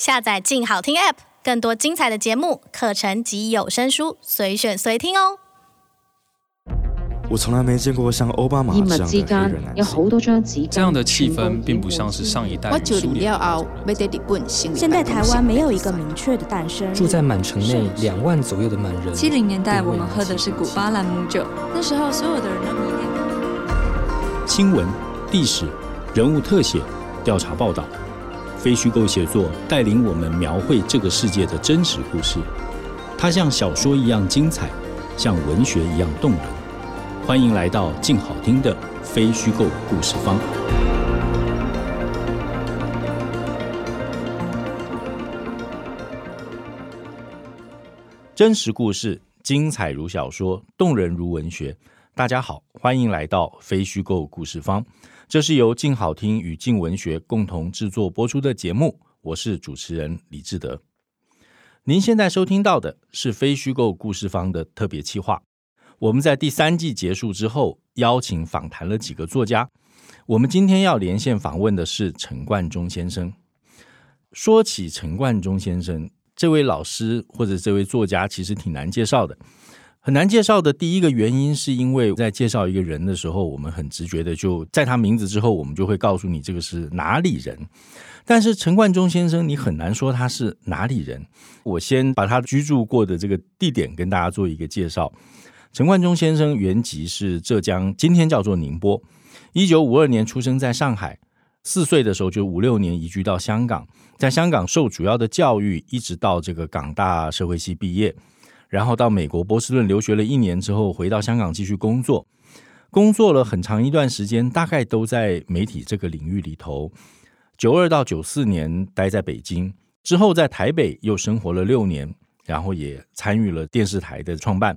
下载“静好听 ”App，更多精彩的节目、课程及有声书，随选随听哦。我从来没见过像奥巴马这样的黑人男性。这样的气氛并不像是上一代苏联。现在台湾没有一个明确的诞生。住在满城内两万左右的满人。七零年代我们喝的是古巴朗姆酒，那时候所有的人都迷恋。新闻、历史、人物特写、调查报道，非虚构写作带领我们描绘这个世界的真实故事。它像小说一样精彩，像文学一样动人。欢迎来到静好听的非虚构故事方。真实故事，精彩如小说，动人如文学。大家好，欢迎来到非虚构故事方。这是由静好听与静文学共同制作播出的节目。我是主持人李志德。您现在收听到的是非虚构故事方的特别企划。我们在第三季结束之后，邀请访谈了几个作家。我们今天要连线访问的是陈冠中先生。说起陈冠中先生，这位老师或者这位作家，其实挺难介绍的。很难介绍的第一个原因，是因为在介绍一个人的时候，我们很直觉的就在他名字之后，我们就会告诉你这个是哪里人。但是陈冠中先生，你很难说他是哪里人。我先把他居住过的这个地点跟大家做一个介绍。陈冠中先生原籍是浙江，今天叫做宁波。一九五二年出生在上海，四岁的时候就五六年移居到香港，在香港受主要的教育，一直到这个港大社会系毕业，然后到美国波士顿留学了一年之后，回到香港继续工作，工作了很长一段时间，大概都在媒体这个领域里头。九二到九四年待在北京，之后在台北又生活了六年，然后也参与了电视台的创办。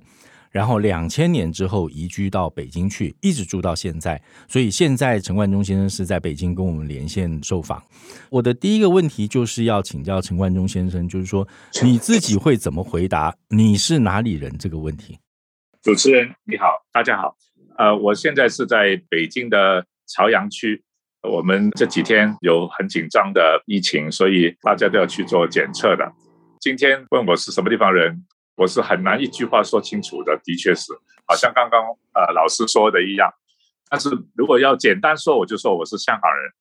然后两千年之后移居到北京去，一直住到现在。所以现在陈冠中先生是在北京跟我们连线受访。我的第一个问题就是要请教陈冠中先生，就是说你自己会怎么回答你是哪里人这个问题？主持人你好，大家好。呃，我现在是在北京的朝阳区。我们这几天有很紧张的疫情，所以大家都要去做检测的。今天问我是什么地方人？我是很难一句话说清楚的，的确是，好像刚刚呃老师说的一样。但是如果要简单说，我就说我是香港人，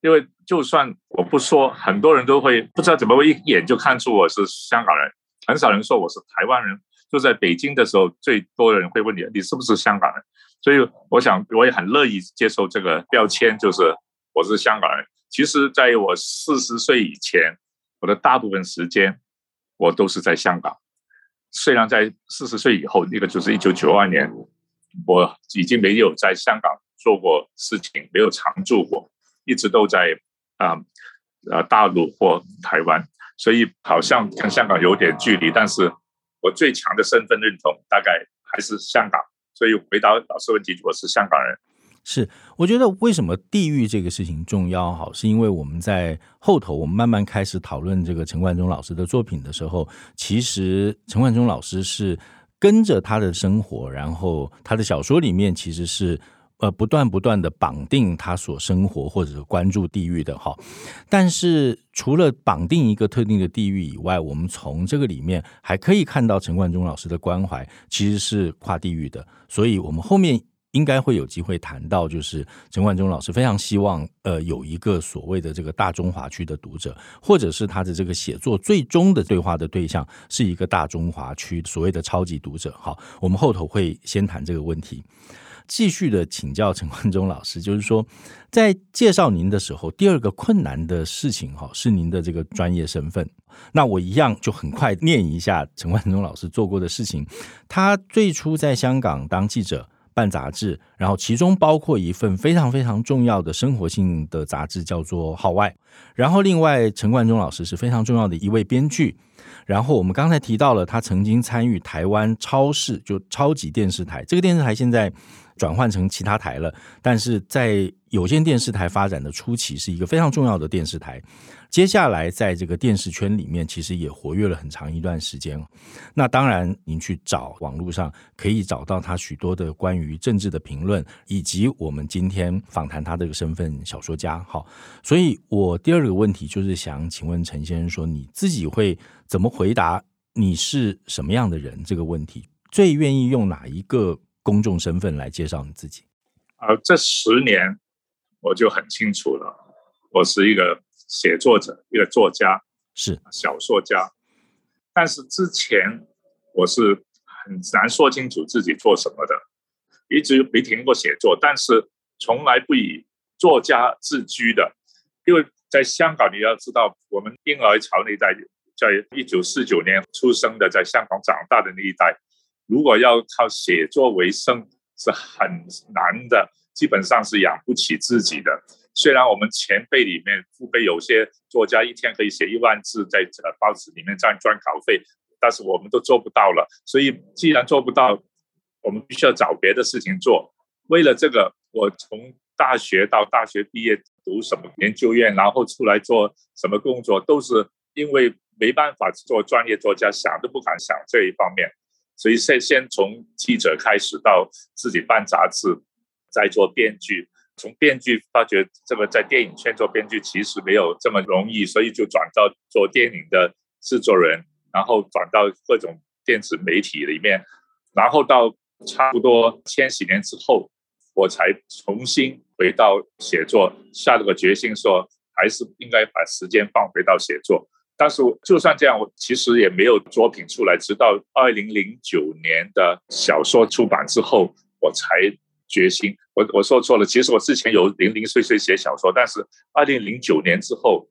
因为就算我不说，很多人都会不知道怎么会一眼就看出我是香港人。很少人说我是台湾人。就在北京的时候，最多的人会问你，你是不是香港人？所以我想我也很乐意接受这个标签，就是我是香港人。其实在我四十岁以前，我的大部分时间我都是在香港。虽然在四十岁以后，那个就是一九九二年，我已经没有在香港做过事情，没有常住过，一直都在啊啊大陆或台湾，所以好像跟香港有点距离。但是我最强的身份认同大概还是香港，所以回答老师问题，我是香港人。是，我觉得为什么地域这个事情重要？好，是因为我们在后头，我们慢慢开始讨论这个陈冠中老师的作品的时候，其实陈冠中老师是跟着他的生活，然后他的小说里面其实是呃不断不断的绑定他所生活或者是关注地域的哈。但是除了绑定一个特定的地域以外，我们从这个里面还可以看到陈冠中老师的关怀其实是跨地域的，所以我们后面。应该会有机会谈到，就是陈冠中老师非常希望，呃，有一个所谓的这个大中华区的读者，或者是他的这个写作最终的对话的对象是一个大中华区所谓的超级读者。好，我们后头会先谈这个问题，继续的请教陈冠中老师，就是说，在介绍您的时候，第二个困难的事情哈，是您的这个专业身份。那我一样就很快念一下陈冠中老师做过的事情。他最初在香港当记者。办杂志，然后其中包括一份非常非常重要的生活性的杂志，叫做《号外》。然后，另外陈冠中老师是非常重要的一位编剧。然后，我们刚才提到了他曾经参与台湾超市，就超级电视台。这个电视台现在转换成其他台了。但是在有线电视台发展的初期，是一个非常重要的电视台。接下来，在这个电视圈里面，其实也活跃了很长一段时间。那当然，您去找网络上可以找到他许多的关于政治的评论，以及我们今天访谈他这个身份——小说家。好，所以我第二个问题就是想请问陈先生说，你自己会怎么回答你是什么样的人这个问题？最愿意用哪一个公众身份来介绍你自己？呃，这十年我就很清楚了，我是一个。写作者，一个作家，是小说家，但是之前我是很难说清楚自己做什么的，一直没停过写作，但是从来不以作家自居的，因为在香港你要知道，我们婴儿潮那一代，在一九四九年出生的，在香港长大的那一代，如果要靠写作为生是很难的，基本上是养不起自己的。虽然我们前辈里面、父辈有些作家一天可以写一万字，在呃报纸里面赚赚稿费，但是我们都做不到了。所以既然做不到，我们必须要找别的事情做。为了这个，我从大学到大学毕业读什么研究院，然后出来做什么工作，都是因为没办法做专业作家，想都不敢想这一方面。所以先先从记者开始，到自己办杂志，再做编剧。从编剧发觉这个在电影圈做编剧其实没有这么容易，所以就转到做电影的制作人，然后转到各种电子媒体里面，然后到差不多千禧年之后，我才重新回到写作，下了个决心说还是应该把时间放回到写作。但是就算这样，我其实也没有作品出来，直到二零零九年的小说出版之后，我才。决心，我我说错了。其实我之前有零零碎碎写小说，但是二零零九年之后，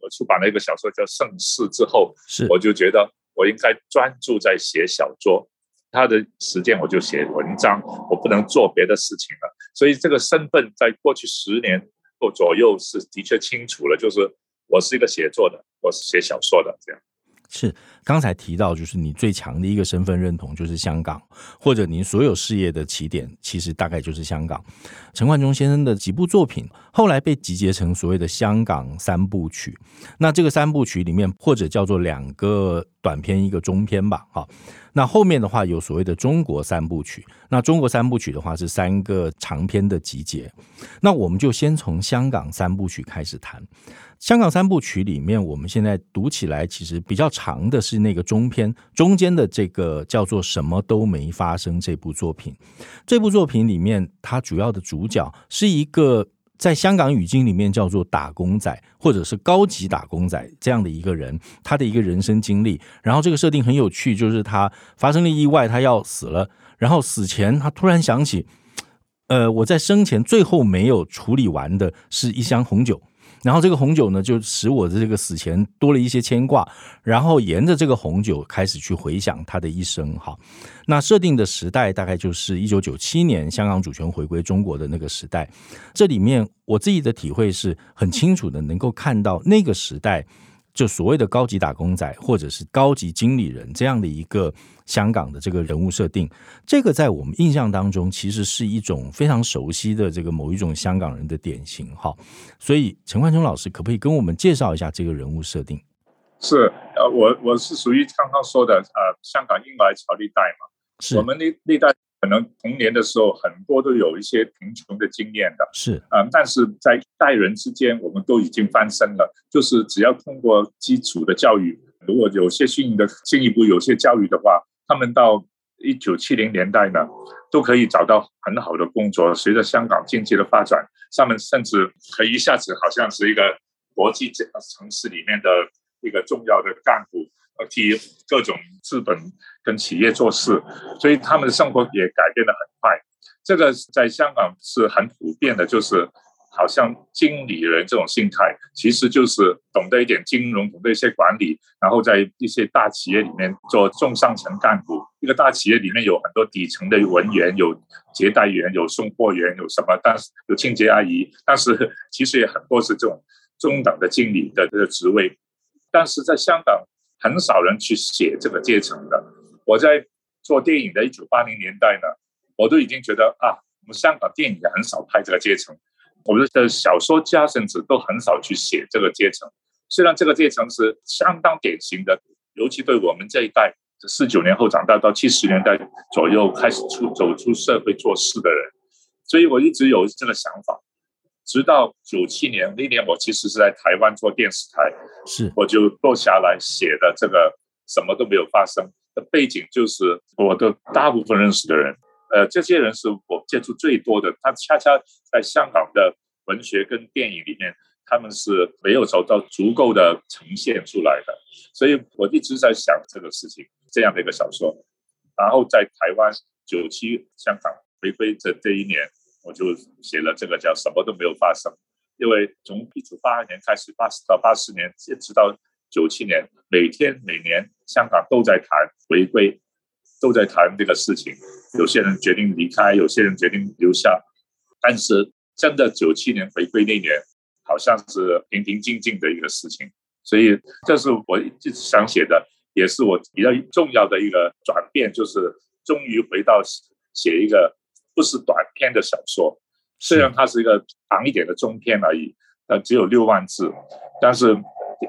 我出版了一个小说叫《盛世》之后，是我就觉得我应该专注在写小说，他的时间我就写文章，我不能做别的事情了。所以这个身份在过去十年或左右是的确清楚了，就是我是一个写作的，我是写小说的这样。是刚才提到，就是你最强的一个身份认同就是香港，或者您所有事业的起点，其实大概就是香港。陈冠中先生的几部作品后来被集结成所谓的香港三部曲。那这个三部曲里面，或者叫做两个短片，一个中篇吧。好，那后面的话有所谓的中国三部曲。那中国三部曲的话是三个长篇的集结。那我们就先从香港三部曲开始谈。香港三部曲里面，我们现在读起来其实比较长的是那个中篇，中间的这个叫做“什么都没发生”这部作品。这部作品里面，它主要的主角是一个在香港语境里面叫做打工仔，或者是高级打工仔这样的一个人，他的一个人生经历。然后这个设定很有趣，就是他发生了意外，他要死了，然后死前他突然想起，呃，我在生前最后没有处理完的是一箱红酒。然后这个红酒呢，就使我的这个死前多了一些牵挂。然后沿着这个红酒开始去回想他的一生。哈，那设定的时代大概就是一九九七年香港主权回归中国的那个时代。这里面我自己的体会是很清楚的，能够看到那个时代。就所谓的高级打工仔，或者是高级经理人这样的一个香港的这个人物设定，这个在我们印象当中，其实是一种非常熟悉的这个某一种香港人的典型哈。所以陈冠中老师可不可以跟我们介绍一下这个人物设定？是呃，我我是属于刚刚说的呃，香港婴儿潮历代嘛，是我们那历代。可能童年的时候，很多都有一些贫穷的经验的，是啊、嗯，但是在一代人之间，我们都已经翻身了。就是只要通过基础的教育，如果有些新的进一步有些教育的话，他们到一九七零年代呢，都可以找到很好的工作。随着香港经济的发展，他们甚至可以一下子好像是一个国际城市里面的一个重要的干部。替各种资本跟企业做事，所以他们的生活也改变得很快。这个在香港是很普遍的，就是好像经理人这种心态，其实就是懂得一点金融，懂得一些管理，然后在一些大企业里面做中上层干部。一个大企业里面有很多底层的文员，有接待员，有送货员，有什么，但是有清洁阿姨，但是其实也很多是这种中等的经理的这个职位。但是在香港。很少人去写这个阶层的。我在做电影的一九八零年代呢，我都已经觉得啊，我们香港电影也很少拍这个阶层，我们的小说家甚至都很少去写这个阶层。虽然这个阶层是相当典型的，尤其对我们这一代，四九年后长大到七十年代左右开始出走出社会做事的人，所以我一直有这个想法。直到九七年那年，我其实是在台湾做电视台，是。我就坐下来写的这个什么都没有发生的背景，就是我的大部分认识的人，呃，这些人是我接触最多的，他恰恰在香港的文学跟电影里面，他们是没有找到足够的呈现出来的，所以我一直在想这个事情，这样的一个小说，然后在台湾九七香港回归这这一年。我就写了这个叫什么都没有发生，因为从一九八二年开始，八十到八四年，一直到九七年，每天每年香港都在谈回归，都在谈这个事情。有些人决定离开，有些人决定留下，但是真的九七年回归那年，好像是平平静静的一个事情。所以这是我一直想写的，也是我比较重要的一个转变，就是终于回到写一个。不是短篇的小说，虽然它是一个长一点的中篇而已，呃，只有六万字，但是，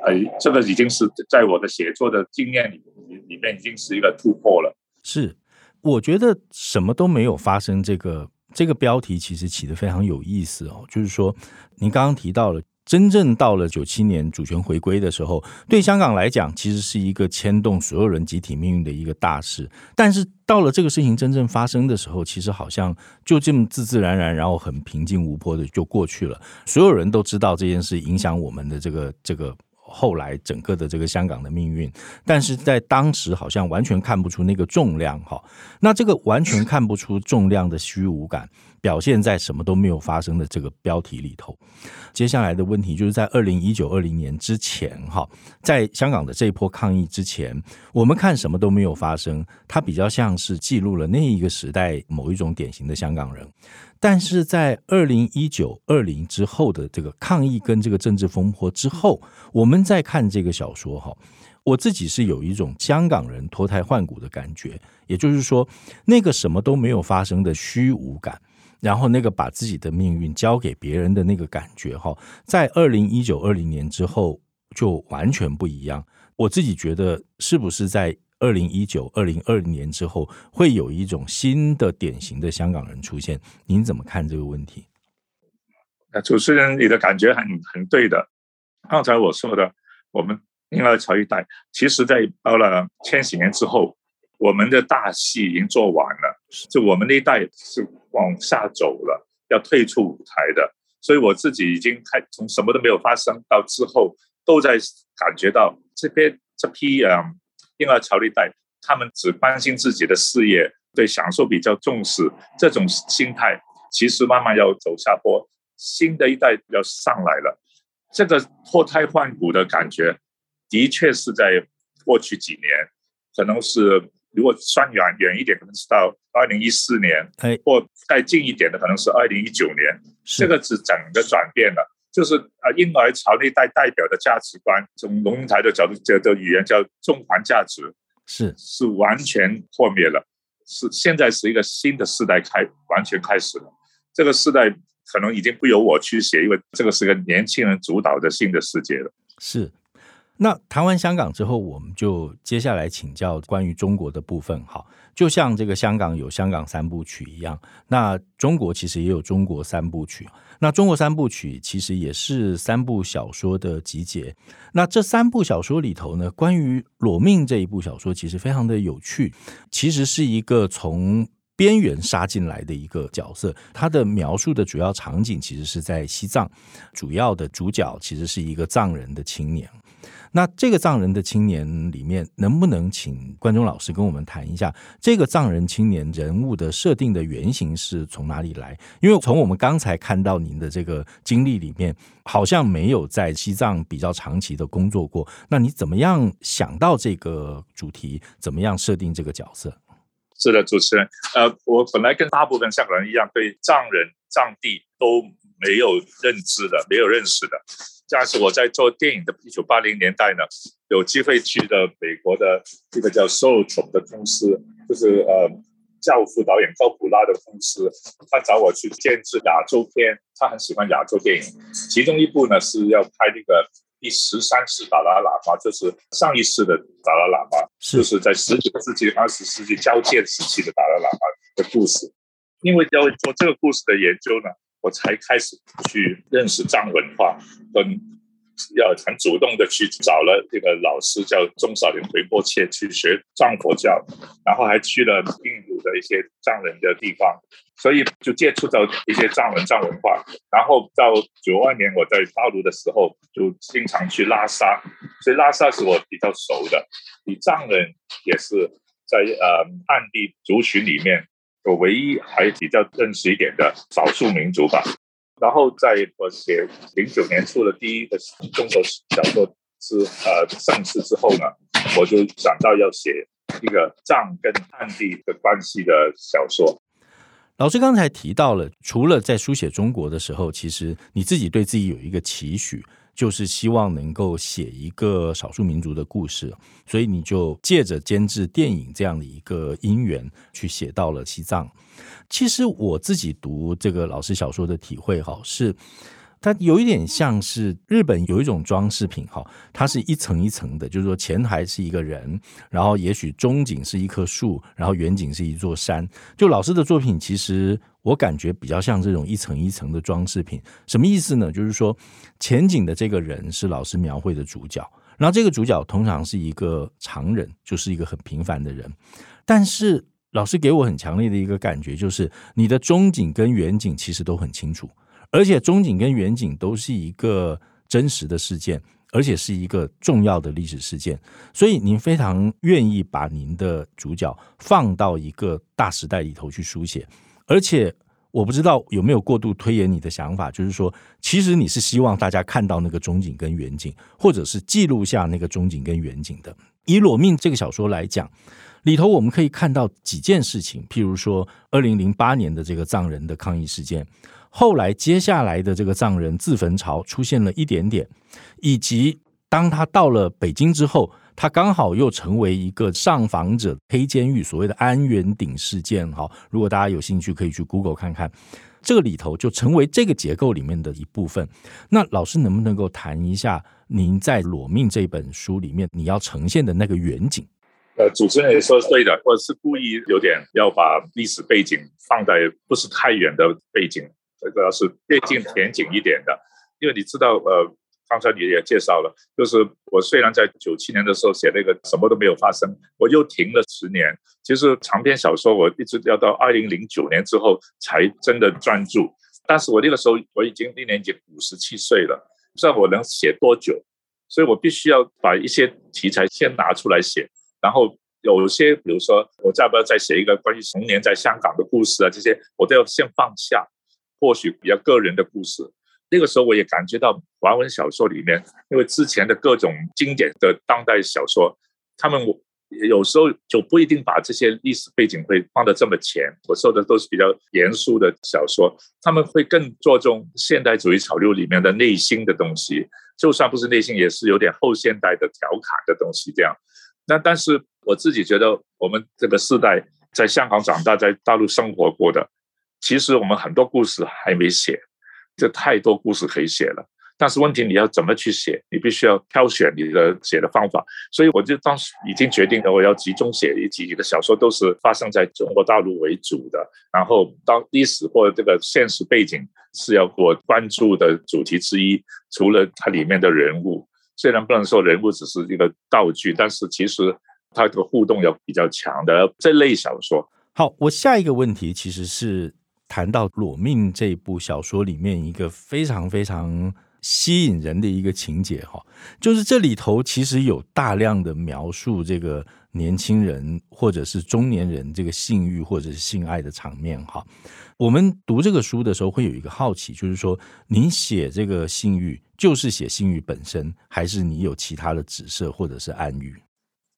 呃，这个已经是在我的写作的经验里里面已经是一个突破了。是，我觉得什么都没有发生，这个这个标题其实起得非常有意思哦，就是说，您刚刚提到了。真正到了九七年主权回归的时候，对香港来讲，其实是一个牵动所有人集体命运的一个大事。但是到了这个事情真正发生的时候，其实好像就这么自自然然，然后很平静无波的就过去了。所有人都知道这件事影响我们的这个这个后来整个的这个香港的命运，但是在当时好像完全看不出那个重量哈。那这个完全看不出重量的虚无感。表现在什么都没有发生的这个标题里头。接下来的问题就是在二零一九二零年之前，哈，在香港的这一波抗议之前，我们看什么都没有发生，它比较像是记录了那一个时代某一种典型的香港人。但是在二零一九二零之后的这个抗议跟这个政治风波之后，我们再看这个小说，哈，我自己是有一种香港人脱胎换骨的感觉，也就是说，那个什么都没有发生的虚无感。然后那个把自己的命运交给别人的那个感觉，哈，在二零一九二零年之后就完全不一样。我自己觉得，是不是在二零一九二零二零年之后，会有一种新的典型的香港人出现？您怎么看这个问题？那主持人，你的感觉很很对的。刚才我说的，我们婴儿潮一代，其实在到了千禧年之后。我们的大戏已经做完了，就我们那一代是往下走了，要退出舞台的。所以我自己已经开从什么都没有发生到之后，都在感觉到这边这批嗯婴儿潮一代，他们只关心自己的事业，对享受比较重视，这种心态其实慢慢要走下坡，新的一代要上来了。这个脱胎换骨的感觉，的确是在过去几年，可能是。如果算远远一点，可能是到二零一四年，或再近一点的，可能是二零一九年。这个是整个转变了，就是啊，婴儿潮那代代表的价值观，从龙应台的角度，这个语言叫中环价值，是是完全破灭了，是现在是一个新的时代开完全开始了。这个时代可能已经不由我去写，因为这个是个年轻人主导的新的世界了。是。那谈完香港之后，我们就接下来请教关于中国的部分。好，就像这个香港有香港三部曲一样，那中国其实也有中国三部曲。那中国三部曲其实也是三部小说的集结。那这三部小说里头呢，关于裸命这一部小说其实非常的有趣，其实是一个从边缘杀进来的一个角色。它的描述的主要场景其实是在西藏，主要的主角其实是一个藏人的青年。那这个藏人的青年里面，能不能请冠中老师跟我们谈一下这个藏人青年人物的设定的原型是从哪里来？因为从我们刚才看到您的这个经历里面，好像没有在西藏比较长期的工作过。那你怎么样想到这个主题？怎么样设定这个角色？是的，主持人，呃，我本来跟大部分香港人一样，对藏人、藏地都没有认知的，没有认识的。但是我在做电影的一九八零年代呢，有机会去的美国的一个叫 Zoetrope 的公司，就是呃教父导演高普拉的公司，他找我去监制亚洲片，他很喜欢亚洲电影，其中一部呢是要拍那个第十三世达拉喇嘛，就是上一世的达拉喇嘛，是就是在十九世纪、二十世纪交界时期的达拉喇嘛的故事。因为要做这个故事的研究呢，我才开始去认识藏文化跟。要很主动的去找了这个老师，叫中少林回波切去学藏佛教，然后还去了印度的一些藏人的地方，所以就接触到一些藏文藏文化。然后到九二年我在大陆的时候，就经常去拉萨，所以拉萨是我比较熟的。你藏人也是在呃汉地族群里面，我唯一还比较认识一点的少数民族吧。然后在我写零九年出的第一个中国小说是呃《盛世》之后呢，我就想到要写一个藏跟汉地的关系的小说。老师刚才提到了，除了在书写中国的时候，其实你自己对自己有一个期许。就是希望能够写一个少数民族的故事，所以你就借着监制电影这样的一个因缘，去写到了西藏。其实我自己读这个老师小说的体会，哈，是。它有一点像是日本有一种装饰品哈，它是一层一层的，就是说前台是一个人，然后也许中景是一棵树，然后远景是一座山。就老师的作品，其实我感觉比较像这种一层一层的装饰品。什么意思呢？就是说前景的这个人是老师描绘的主角，然后这个主角通常是一个常人，就是一个很平凡的人。但是老师给我很强烈的一个感觉，就是你的中景跟远景其实都很清楚。而且中景跟远景都是一个真实的事件，而且是一个重要的历史事件，所以您非常愿意把您的主角放到一个大时代里头去书写。而且我不知道有没有过度推演你的想法，就是说，其实你是希望大家看到那个中景跟远景，或者是记录下那个中景跟远景的。以《裸命》这个小说来讲，里头我们可以看到几件事情，譬如说，二零零八年的这个藏人的抗议事件。后来接下来的这个藏人自焚潮出现了一点点，以及当他到了北京之后，他刚好又成为一个上访者黑监狱，所谓的安源顶事件。哈，如果大家有兴趣，可以去 Google 看看，这个里头就成为这个结构里面的一部分。那老师能不能够谈一下您在《裸命》这本书里面你要呈现的那个远景？呃，主持人也说对的，我是故意有点要把历史背景放在不是太远的背景。这个是接近田景一点的，因为你知道，呃，刚才你也介绍了，就是我虽然在九七年的时候写那个什么都没有发生，我又停了十年。其实长篇小说我一直要到二零零九年之后才真的专注，但是我那个时候我已经那年已经五十七岁了，不知道我能写多久，所以我必须要把一些题材先拿出来写，然后有些比如说我再不要再写一个关于童年在香港的故事啊，这些我都要先放下。或许比较个人的故事，那个时候我也感觉到华文小说里面，因为之前的各种经典的当代小说，他们有时候就不一定把这些历史背景会放得这么前。我说的都是比较严肃的小说，他们会更注重现代主义潮流里面的内心的东西，就算不是内心，也是有点后现代的调侃的东西。这样，那但是我自己觉得，我们这个世代在香港长大，在大陆生活过的。其实我们很多故事还没写，这太多故事可以写了。但是问题你要怎么去写？你必须要挑选你的写的方法。所以我就当时已经决定了，我要集中写一几个小说，都是发生在中国大陆为主的。然后当历史或这个现实背景是要我关注的主题之一。除了它里面的人物，虽然不能说人物只是一个道具，但是其实它的互动要比较强的这类小说。好，我下一个问题其实是。谈到《裸命》这部小说里面一个非常非常吸引人的一个情节哈，就是这里头其实有大量的描述这个年轻人或者是中年人这个性欲或者是性爱的场面哈。我们读这个书的时候会有一个好奇，就是说您写这个性欲就是写性欲本身，还是你有其他的指涉或者是暗喻？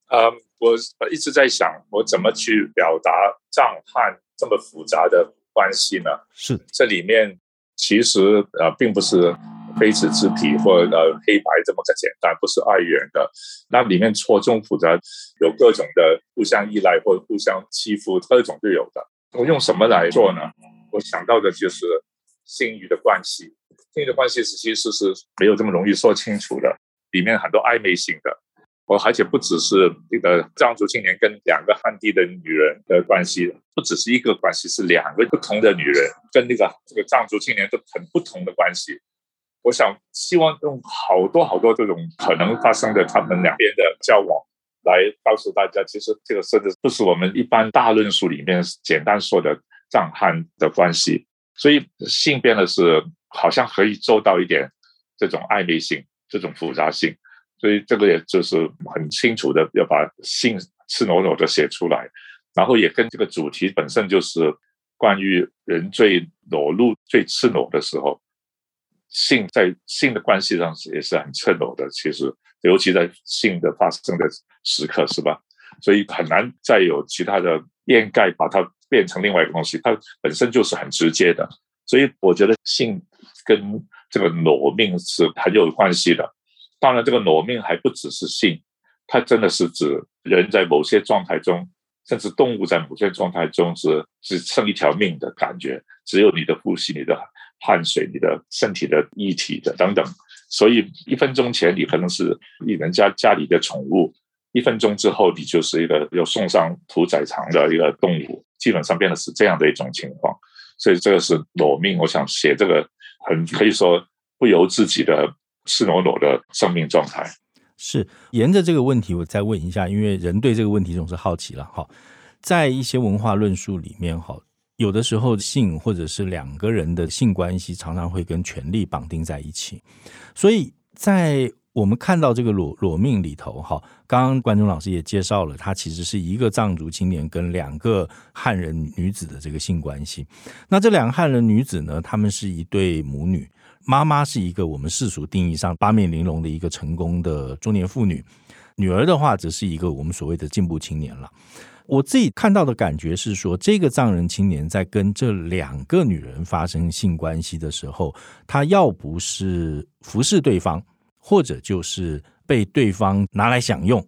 呃，我一直在想我怎么去表达藏汉这么复杂的关系呢？是，这里面其实呃并不是非此之彼或呃黑白这么个简单，不是二元的。那里面错综复杂，有各种的互相依赖或者互相欺负，各种都有的。我用什么来做呢？我想到的就是性欲的关系。性欲的关系是其实是没有这么容易说清楚的，里面很多暧昧性的。我而且不只是那个藏族青年跟两个汉地的女人的关系，不只是一个关系，是两个不同的女人跟那个这个藏族青年都很不同的关系。我想希望用好多好多这种可能发生的他们两边的交往，来告诉大家，其实这个甚至不是我们一般大论述里面简单说的藏汉的关系。所以性变的是好像可以做到一点这种暧昧性，这种复杂性。所以这个也就是很清楚的要把性赤裸裸的写出来，然后也跟这个主题本身就是关于人最裸露、最赤裸的时候，性在性的关系上也是很赤裸的。其实，尤其在性的发生的时刻，是吧？所以很难再有其他的掩盖，把它变成另外一个东西。它本身就是很直接的。所以我觉得性跟这个裸命是很有关系的。当然，这个裸命还不只是性，它真的是指人在某些状态中，甚至动物在某些状态中是只剩一条命的感觉，只有你的呼吸、你的汗水、你的身体的液体的等等。所以一分钟前你可能是你人家家里的宠物，一分钟之后你就是一个要送上屠宰场的一个动物，基本上变得是这样的一种情况。所以这个是裸命，我想写这个很可以说不由自己的。赤裸裸的生命状态。是沿着这个问题，我再问一下，因为人对这个问题总是好奇了哈。在一些文化论述里面，哈，有的时候性或者是两个人的性关系，常常会跟权力绑定在一起。所以在我们看到这个裸裸命里头，哈，刚刚冠中老师也介绍了，他其实是一个藏族青年跟两个汉人女子的这个性关系。那这两个汉人女子呢，她们是一对母女。妈妈是一个我们世俗定义上八面玲珑的一个成功的中年妇女，女儿的话则是一个我们所谓的进步青年了。我自己看到的感觉是说，这个藏人青年在跟这两个女人发生性关系的时候，他要不是服侍对方，或者就是被对方拿来享用，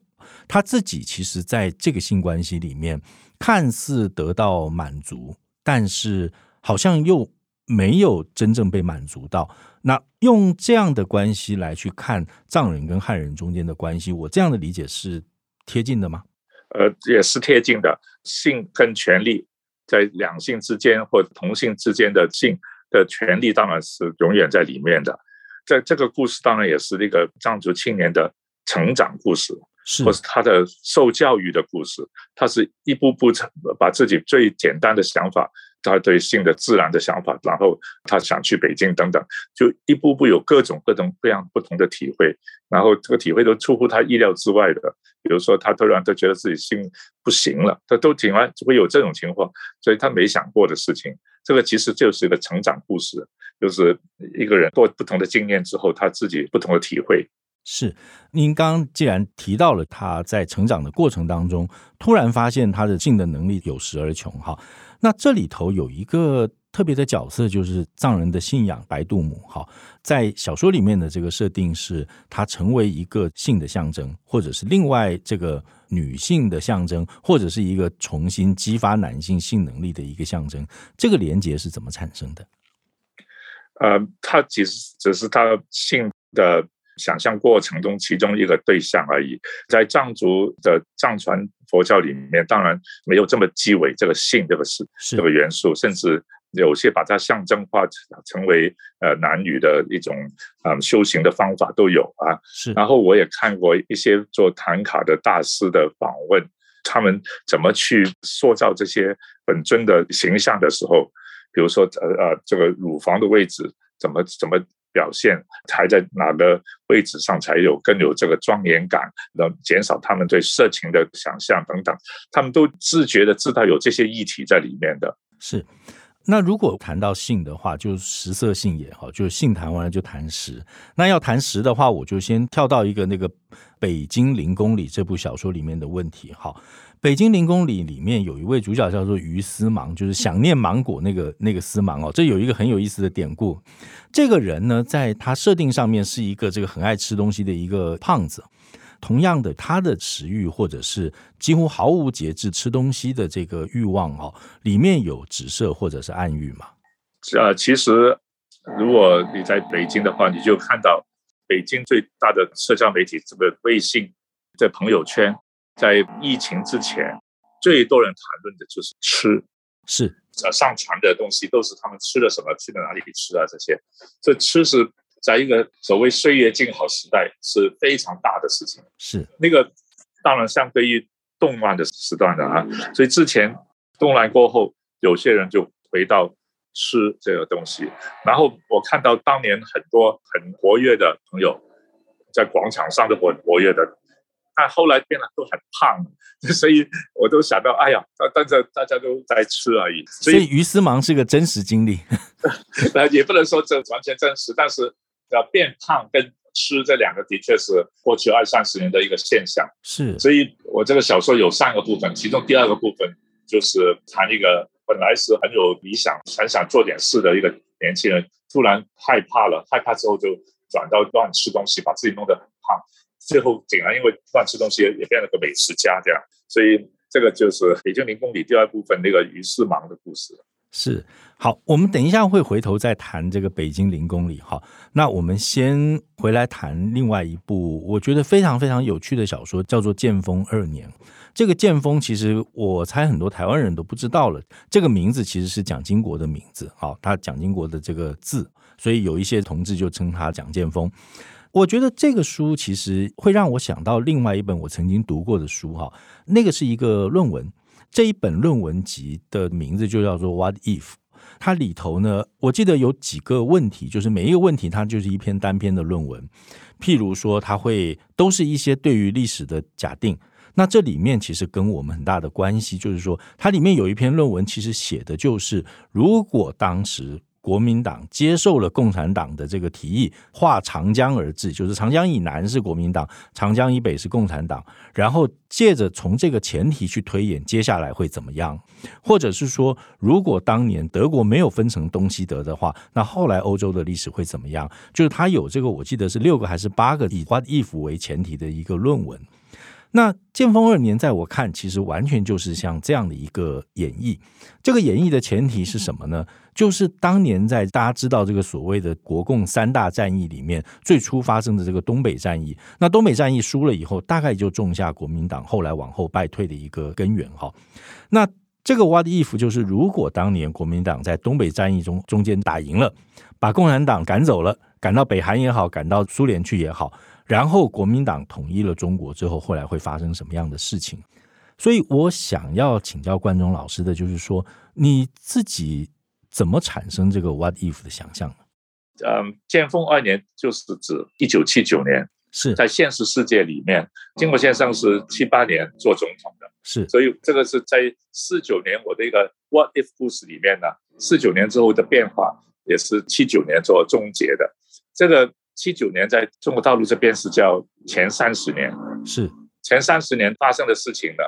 他自己其实在这个性关系里面看似得到满足，但是好像又。没有真正被满足到，那用这样的关系来去看藏人跟汉人中间的关系，我这样的理解是贴近的吗？呃，也是贴近的。性跟权力在两性之间或同性之间的性的权利，当然是永远在里面的。在这个故事，当然也是那个藏族青年的成长故事，是或是他的受教育的故事。他是一步步成把自己最简单的想法。他对性的自然的想法，然后他想去北京等等，就一步步有各种各种各样不同的体会，然后这个体会都出乎他意料之外的。比如说，他突然都觉得自己性不行了，他都挺然会有这种情况，所以他没想过的事情。这个其实就是一个成长故事，就是一个人过不同的经验之后，他自己不同的体会。是，您刚既然提到了他在成长的过程当中，突然发现他的性的能力有时而穷，哈。那这里头有一个特别的角色，就是藏人的信仰白度母。哈，在小说里面的这个设定是，他成为一个性的象征，或者是另外这个女性的象征，或者是一个重新激发男性性能力的一个象征。这个连接是怎么产生的？呃，他其实只是他性的想象过程中其中一个对象而已。在藏族的藏传。佛教里面当然没有这么鸡尾，这个性这个是这个元素，甚至有些把它象征化成为呃男女的一种啊修行的方法都有啊。是，然后我也看过一些做唐卡的大师的访问，他们怎么去塑造这些本尊的形象的时候，比如说呃呃这个乳房的位置怎么怎么。表现才在哪个位置上才有更有这个庄严感，能减少他们对色情的想象等等，他们都自觉的知道有这些议题在里面的。是，那如果谈到性的话，就食色性也好，就性谈完了就谈食。那要谈食的话，我就先跳到一个那个《北京零公里》这部小说里面的问题。好，《北京零公里》里面有一位主角叫做于思芒，就是想念芒果那个那个思芒哦。这有一个很有意思的典故。这个人呢，在他设定上面是一个这个很爱吃东西的一个胖子。同样的，他的食欲或者是几乎毫无节制吃东西的这个欲望哦，里面有指涉或者是暗喻吗？呃，其实如果你在北京的话，你就看到北京最大的社交媒体这个微信在朋友圈，在疫情之前，最多人谈论的就是吃，是呃上传的东西都是他们吃了什么，去了哪里吃啊这些，这吃是。在一个所谓岁月静好时代是非常大的事情，是。那个当然相对于动乱的时段的啊，所以之前动乱过后，有些人就回到吃这个东西，然后我看到当年很多很活跃的朋友在广场上都很活跃的，但后来变得都很胖，所以我都想到，哎呀，但是大家都在吃而已。所以于思芒是个真实经历，也不能说这完全真实，但是。要变胖跟吃这两个的确是过去二三十年的一个现象，是。所以我这个小说有三个部分，其中第二个部分就是谈一个本来是很有理想、很想做点事的一个年轻人，突然害怕了，害怕之后就转到乱吃东西，把自己弄得很胖，最后竟然因为乱吃东西也变了个美食家这样。所以这个就是《北京零公里》第二部分那个于世芒的故事。是，好，我们等一下会回头再谈这个北京零公里哈。那我们先回来谈另外一部我觉得非常非常有趣的小说，叫做《剑锋二年》。这个剑锋其实我猜很多台湾人都不知道了，这个名字其实是蒋经国的名字，好，他蒋经国的这个字，所以有一些同志就称他蒋剑锋。我觉得这个书其实会让我想到另外一本我曾经读过的书哈，那个是一个论文。这一本论文集的名字就叫做 What If？它里头呢，我记得有几个问题，就是每一个问题它就是一篇单篇的论文。譬如说，它会都是一些对于历史的假定。那这里面其实跟我们很大的关系，就是说，它里面有一篇论文，其实写的就是如果当时。国民党接受了共产党的这个提议，划长江而治，就是长江以南是国民党，长江以北是共产党。然后借着从这个前提去推演，接下来会怎么样？或者是说，如果当年德国没有分成东西德的话，那后来欧洲的历史会怎么样？就是他有这个，我记得是六个还是八个以 What if 为前提的一个论文。那建丰二年，在我看，其实完全就是像这样的一个演绎。这个演绎的前提是什么呢？就是当年在大家知道这个所谓的国共三大战役里面，最初发生的这个东北战役。那东北战役输了以后，大概就种下国民党后来往后败退的一个根源哈。那这个 What if 就是如果当年国民党在东北战役中中间打赢了，把共产党赶走了，赶到北韩也好，赶到苏联去也好。然后国民党统一了中国之后，后来会发生什么样的事情？所以我想要请教冠中老师的就是说，你自己怎么产生这个 “what if” 的想象呢？嗯，建丰二年就是指一九七九年，是在现实世界里面，经国先生是七八年做总统的，是，所以这个是在四九年我的一个 “what if” 故事里面呢，四九年之后的变化也是七九年做终结的，这个。七九年在中国大陆这边是叫前三十年，是前三十年发生的事情呢，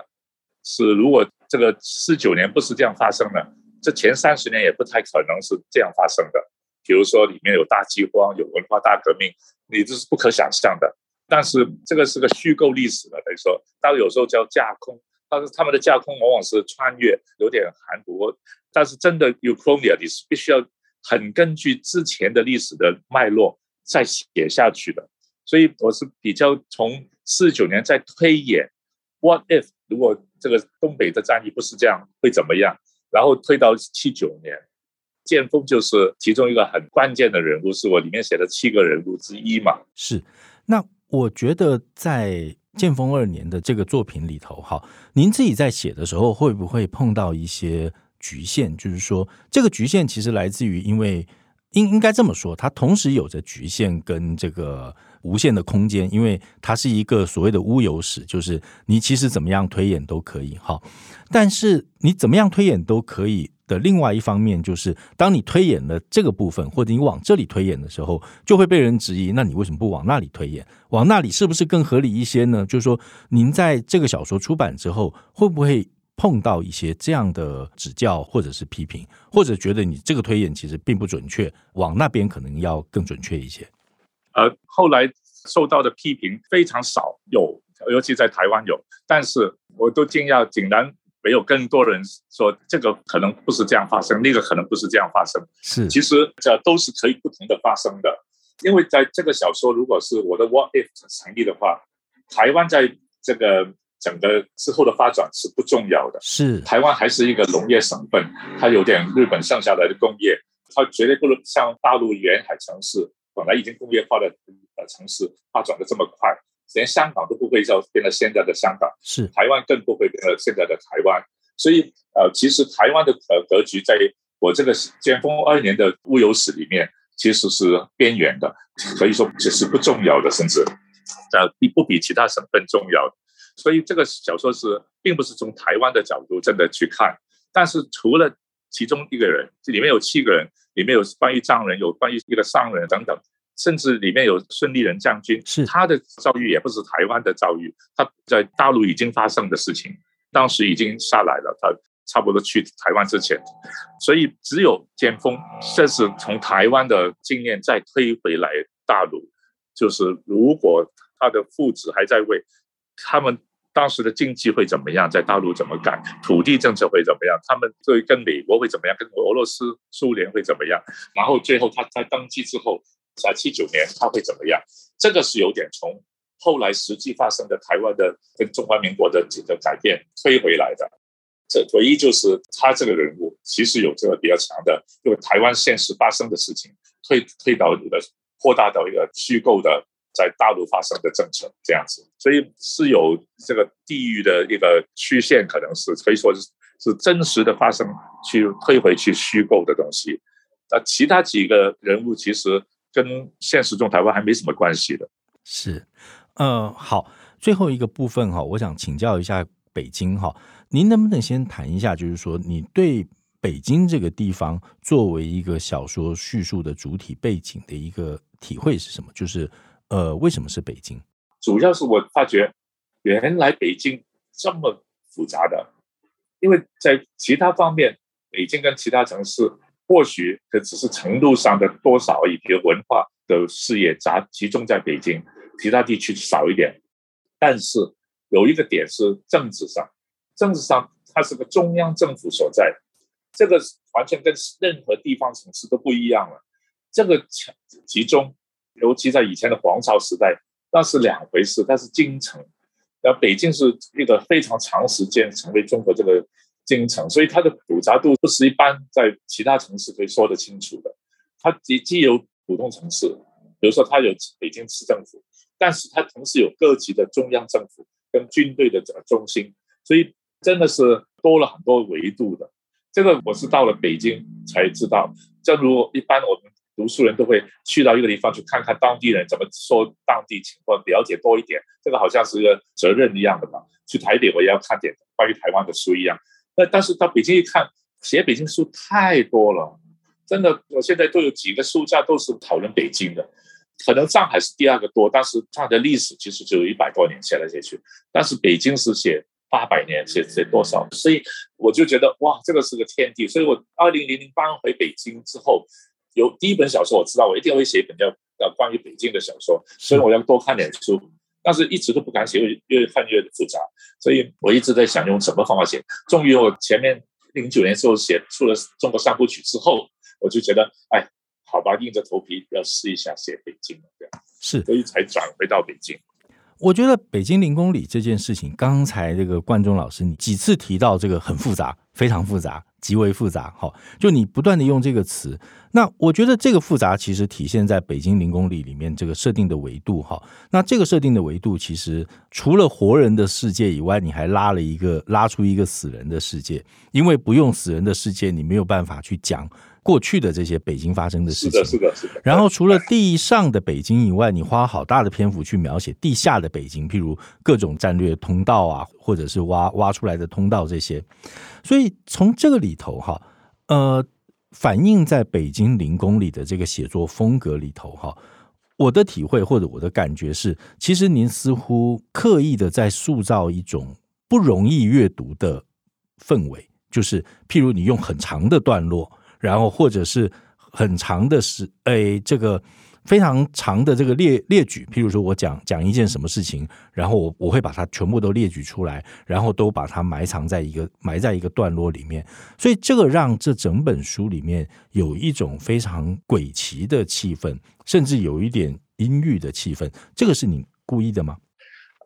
是如果这个四九年不是这样发生的，这前三十年也不太可能是这样发生的。比如说里面有大饥荒，有文化大革命，你这是不可想象的。但是这个是个虚构历史的，等于说，大陆有时候叫架空，但是他们的架空往往是穿越，有点含糊。但是真的有 uchronia，你是必须要很根据之前的历史的脉络。再写下去的，所以我是比较从四九年再推演，What if 如果这个东北的战役不是这样，会怎么样？然后推到七九年，建锋就是其中一个很关键的人物，是我里面写的七个人物之一嘛。是，那我觉得在剑锋二年的这个作品里头，哈，您自己在写的时候会不会碰到一些局限？就是说，这个局限其实来自于因为。应应该这么说，它同时有着局限跟这个无限的空间，因为它是一个所谓的乌有史，就是你其实怎么样推演都可以哈。但是你怎么样推演都可以，的另外一方面，就是当你推演了这个部分，或者你往这里推演的时候，就会被人质疑：那你为什么不往那里推演？往那里是不是更合理一些呢？就是说，您在这个小说出版之后，会不会碰到一些这样的指教，或者是批评，或者觉得你这个推演其实并不准确，往那边可能要更准确一些？呃，后来受到的批评非常少，有，尤其在台湾有，但是我都惊讶，竟然。没有更多人说这个可能不是这样发生，那个可能不是这样发生。是，其实这都是可以不同的发生的。因为在这个小说，如果是我的 What If 成立的话，台湾在这个整个之后的发展是不重要的。是，台湾还是一个农业省份，它有点日本剩下来的工业，它绝对不能像大陆沿海城市本来已经工业化的呃城市发展的这么快。连香港都不会叫变成现在的香港，是台湾更不会变成现在的台湾。所以，呃，其实台湾的呃格局，在我这个建丰二年的物有史里面，其实是边缘的，可以说其实不重要的，甚至呃比不比其他省份重要。所以，这个小说是并不是从台湾的角度真的去看。但是，除了其中一个人，这里面有七个人，里面有关于藏人，有关于一个商人等等。甚至里面有孙立人将军，是他的遭遇也不是台湾的遭遇，他在大陆已经发生的事情，当时已经下来了，他差不多去台湾之前，所以只有剑锋，这是从台湾的经验再推回来大陆，就是如果他的父子还在位，他们当时的经济会怎么样，在大陆怎么改，土地政策会怎么样，他们会跟美国会怎么样，跟俄罗斯、苏联会怎么样，然后最后他在登基之后。在七九年他会怎么样？这个是有点从后来实际发生的台湾的跟中华民国的这个改变推回来的。这唯一就是他这个人物其实有这个比较强的，因为台湾现实发生的事情推推到一个扩大到一个虚构的在大陆发生的政策这样子，所以是有这个地域的一个曲线，可能是可以说是是真实的发生去推回去虚构的东西。那其他几个人物其实。跟现实中台湾还没什么关系的，是，呃，好，最后一个部分哈，我想请教一下北京哈，您能不能先谈一下，就是说你对北京这个地方作为一个小说叙述的主体背景的一个体会是什么？就是呃，为什么是北京？主要是我发觉原来北京这么复杂的，因为在其他方面，北京跟其他城市。或许这只是程度上的多少而已，比如文化的事业杂集中在北京，其他地区少一点。但是有一个点是政治上，政治上它是个中央政府所在，这个完全跟任何地方城市都不一样了。这个强集中，尤其在以前的皇朝时代，那是两回事。它是京城，那北京是一个非常长时间成为中国这个。京城，所以它的复杂度不是一般在其他城市可以说得清楚的。它既既有普通城市，比如说它有北京市政府，但是它同时有各级的中央政府跟军队的这个中心，所以真的是多了很多维度的。这个我是到了北京才知道。正如一般我们读书人都会去到一个地方去看看当地人怎么说当地情况，了解多一点，这个好像是一个责任一样的吧。去台北我也要看点关于台湾的书一样。那但是到北京一看，写北京书太多了，真的，我现在都有几个书架都是讨论北京的，可能上海是第二个多，但是它的历史其实只有一百多年写来写去，但是北京是写八百年，写写多少，所以我就觉得哇，这个是个天地，所以我二零零零搬回北京之后，有第一本小说我知道我一定会写一本叫叫关于北京的小说，所以我要多看点书。但是一直都不敢写，越越看越复杂，所以我一直在想用什么方法写。终于我前面零九年时候写出了《中国三部曲》之后，我就觉得，哎，好吧，硬着头皮要试一下写北京，这样是，所以才转回到北京。我觉得北京零公里这件事情，刚才这个冠中老师你几次提到这个很复杂，非常复杂。极为复杂，好，就你不断的用这个词，那我觉得这个复杂其实体现在北京零公里里面这个设定的维度，哈，那这个设定的维度其实除了活人的世界以外，你还拉了一个拉出一个死人的世界，因为不用死人的世界，你没有办法去讲。过去的这些北京发生的事情，是的，是的，是的。然后除了地上的北京以外，你花好大的篇幅去描写地下的北京，譬如各种战略通道啊，或者是挖挖出来的通道这些。所以从这个里头哈，呃，反映在北京零公里的这个写作风格里头，哈，我的体会或者我的感觉是，其实您似乎刻意的在塑造一种不容易阅读的氛围，就是譬如你用很长的段落，然后或者是很长的时，诶，这个。非常长的这个列列举，譬如说我讲讲一件什么事情，然后我我会把它全部都列举出来，然后都把它埋藏在一个埋在一个段落里面，所以这个让这整本书里面有一种非常诡奇的气氛，甚至有一点阴郁的气氛。这个是你故意的吗？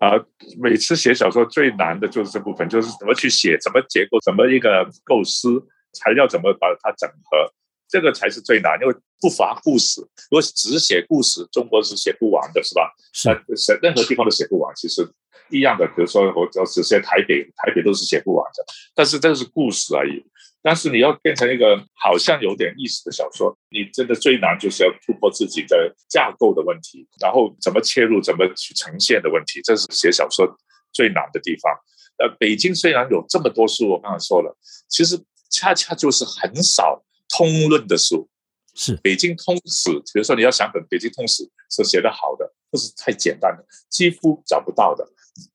啊、每次写小说最难的就是这部分，就是怎么去写，怎么结构，怎么一个构思，材料怎么把它整合。这个才是最难，因为不乏故事。如果只写故事，中国是写不完的，是吧？是，写任何地方都写不完，其实一样的。比如说，我只写台北，台北都是写不完的。但是这是故事而已。但是你要变成一个好像有点意思的小说，你真的最难就是要突破自己的架构的问题，然后怎么切入，怎么去呈现的问题，这是写小说最难的地方。呃，北京虽然有这么多书，我刚才说了，其实恰恰就是很少。通论的书是北京通史，比如说你要想本北京通史是写得好的，这是太简单的，几乎找不到的。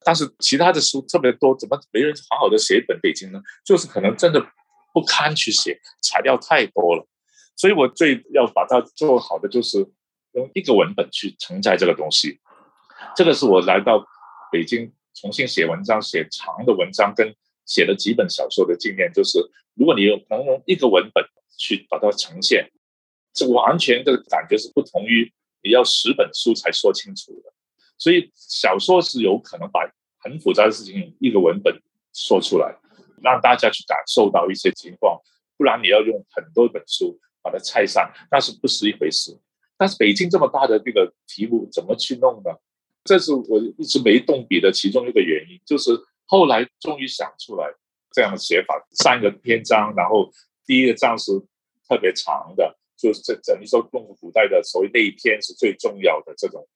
但是其他的书特别多，怎么没人好好的写一本北京呢？就是可能真的不堪去写，材料太多了。所以我最要把它做好的，就是用一个文本去承载这个东西。这个是我来到北京重新写文章、写长的文章跟写了几本小说的经验，就是如果你有能用一个文本。去把它呈现，这完全的感觉是不同于你要十本书才说清楚的。所以小说是有可能把很复杂的事情一个文本说出来，让大家去感受到一些情况。不然你要用很多本书把它拆散，那是不是一回事？但是北京这么大的这个题目怎么去弄呢？这是我一直没动笔的其中一个原因，就是后来终于想出来这样的写法，三个篇章，然后。第一个章是特别长的，就是这等于说用古代的所谓那一篇是最重要的这种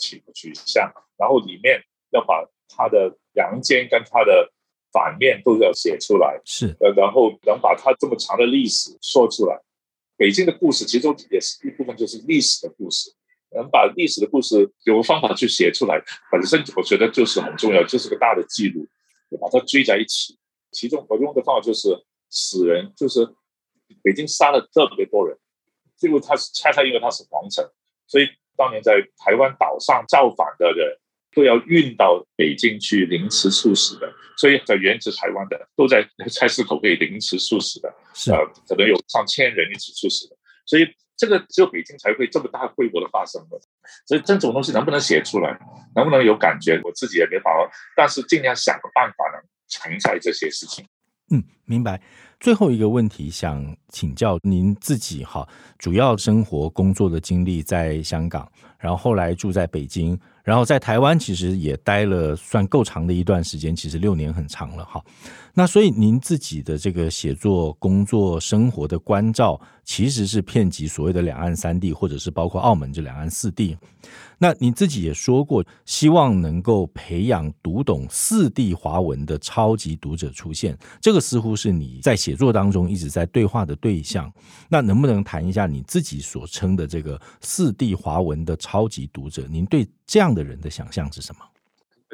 取取向，然后里面要把它的阳间跟它的反面都要写出来，是，呃然后能把它这么长的历史说出来。北京的故事其中也是一部分，就是历史的故事，能把历史的故事有个方法去写出来，本身我觉得就是很重要，就是个大的记录，把它追在一起。其中我用的方法就是。死人就是北京杀了特别多人，最后他是恰恰因为他是皇城，所以当年在台湾岛上造反的人都要运到北京去凌迟处死的，所以在原籍台湾的都在菜市口被凌迟处死的，是呃，可能有上千人一起处死的，所以这个只有北京才会这么大规模的发生的，所以这种东西能不能写出来，能不能有感觉，我自己也没把握，但是尽量想个办法能承载这些事情。嗯，明白。最后一个问题想请教您自己哈，主要生活工作的经历在香港，然后后来住在北京，然后在台湾其实也待了算够长的一段时间，其实六年很长了哈。那所以您自己的这个写作、工作、生活的关照，其实是遍及所谓的两岸三地，或者是包括澳门这两岸四地。那你自己也说过，希望能够培养读懂四地华文的超级读者出现，这个似乎是你在写作当中一直在对话的对象。那能不能谈一下你自己所称的这个四地华文的超级读者？您对这样的人的想象是什么？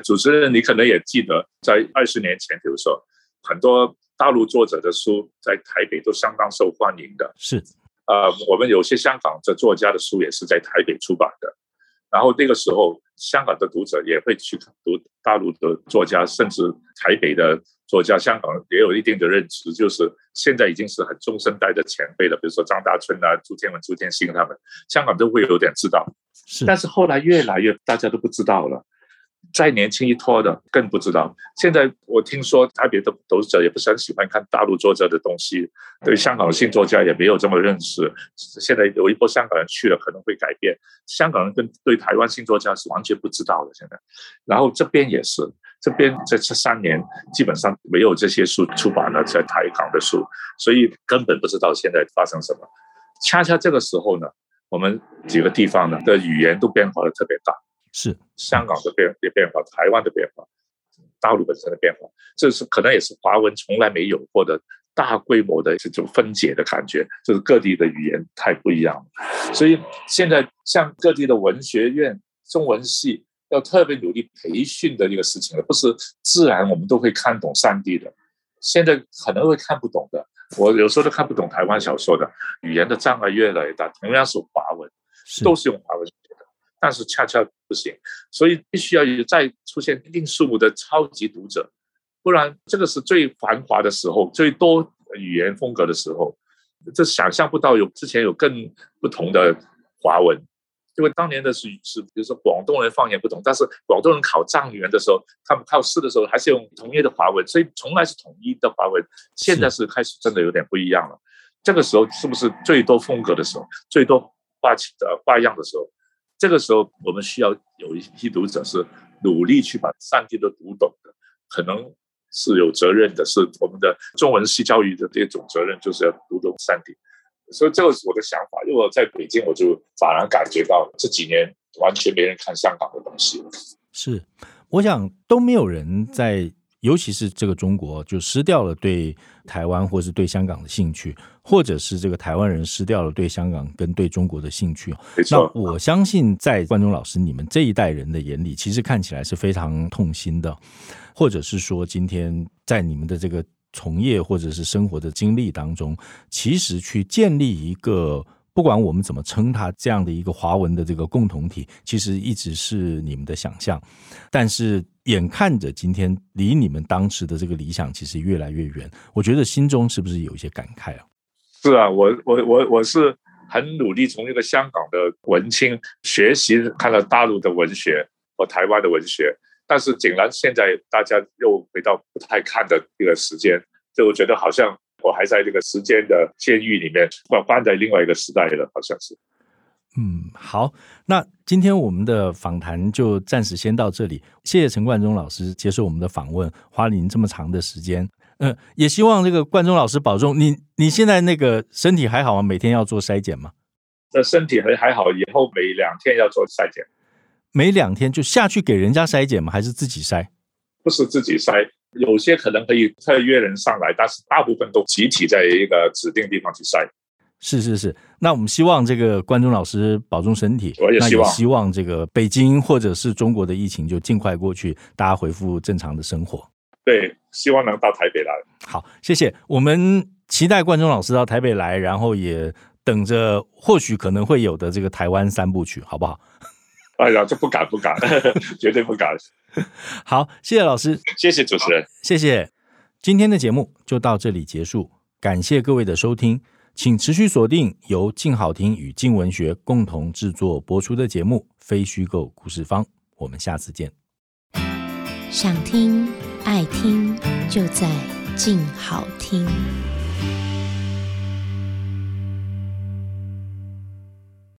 主持人，你可能也记得，在二十年前，比如说很多大陆作者的书在台北都相当受欢迎的。是，呃，我们有些香港的作家的书也是在台北出版的。然后那个时候，香港的读者也会去读大陆的作家，甚至台北的作家，香港也有一定的认知，就是现在已经是很中生代的前辈了。比如说张大春啊、朱天文、朱天心他们，香港都会有点知道。是，但是后来越来越大家都不知道了。再年轻一拖的更不知道。现在我听说台北的读者也不是很喜欢看大陆作者的东西，对香港的新作家也没有这么认识。现在有一波香港人去了，可能会改变。香港人跟对台湾新作家是完全不知道的。现在，然后这边也是，这边在这三年基本上没有这些书出版了，在台港的书，所以根本不知道现在发生什么。恰恰这个时候呢，我们几个地方呢的语言都变化的特别大。是香港的变变化，台湾的变化，大陆本身的变化，这是可能也是华文从来没有过的大规模的这种分解的感觉，就是各地的语言太不一样了。所以现在像各地的文学院、中文系要特别努力培训的一个事情了，不是自然我们都会看懂三 D 的，现在可能会看不懂的。我有时候都看不懂台湾小说的，语言的障碍越来越大。同样是华文，都是用华文但是恰恰不行，所以必须要有再出现一定数目的超级读者。不然，这个是最繁华的时候，最多语言风格的时候，这想象不到有之前有更不同的华文，因为当年的是是，比如说广东人方言不同，但是广东人考状元的时候，他们考试的时候还是用统一的华文，所以从来是统一的华文。现在是开始真的有点不一样了。这个时候是不是最多风格的时候，最多花的花样的时候？这个时候我们需要有一批读者是努力去把三地都读懂的，可能。是有责任的，是我们的中文系教育的这种责任，就是要读懂三地。所以这个是我的想法。因为我在北京，我就反而感觉到这几年完全没人看香港的东西。是，我想都没有人在，尤其是这个中国，就失掉了对台湾或是对香港的兴趣，或者是这个台湾人失掉了对香港跟对中国的兴趣。那我相信，在冠中老师你们这一代人的眼里，其实看起来是非常痛心的。或者是说，今天在你们的这个从业或者是生活的经历当中，其实去建立一个不管我们怎么称它这样的一个华文的这个共同体，其实一直是你们的想象。但是眼看着今天离你们当时的这个理想其实越来越远，我觉得心中是不是有一些感慨啊？是啊，我我我我是很努力从一个香港的文青学习，看了大陆的文学和台湾的文学。但是，竟然现在大家又回到不太看的一个时间，就我觉得好像我还在这个时间的监狱里面，关关在另外一个时代了，好像是。嗯，好，那今天我们的访谈就暂时先到这里。谢谢陈冠中老师接受我们的访问，花了您这么长的时间。嗯、呃，也希望这个冠中老师保重。你你现在那个身体还好吗？每天要做筛检吗？那身体还还好，以后每两天要做筛检。每两天就下去给人家筛检吗？还是自己筛？不是自己筛，有些可能可以特约人上来，但是大部分都集体在一个指定地方去筛。是是是，那我们希望这个关中老师保重身体，我也希望，也希望这个北京或者是中国的疫情就尽快过去，大家恢复正常的生活。对，希望能到台北来。好，谢谢。我们期待关中老师到台北来，然后也等着或许可能会有的这个台湾三部曲，好不好？哎呀，这不敢不敢，绝对不敢。好，谢谢老师，谢谢主持人，谢谢。今天的节目就到这里结束，感谢各位的收听，请持续锁定由静好听与静文学共同制作播出的节目《非虚构故事方》，我们下次见。想听爱听，就在静好听。